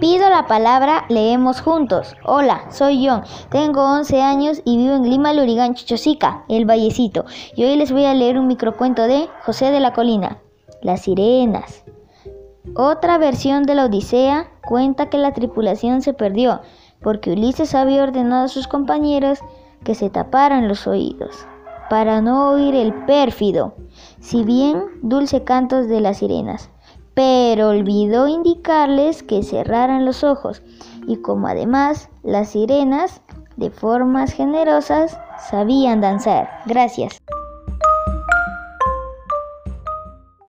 Pido la palabra, leemos juntos. Hola, soy John, tengo 11 años y vivo en Lima, Lurigancho, Chosica, el Vallecito. Y hoy les voy a leer un microcuento de José de la Colina, Las Sirenas. Otra versión de la Odisea cuenta que la tripulación se perdió porque Ulises había ordenado a sus compañeros que se taparan los oídos para no oír el pérfido, si bien dulce cantos de las sirenas pero olvidó indicarles que cerraran los ojos y como además las sirenas, de formas generosas, sabían danzar. Gracias.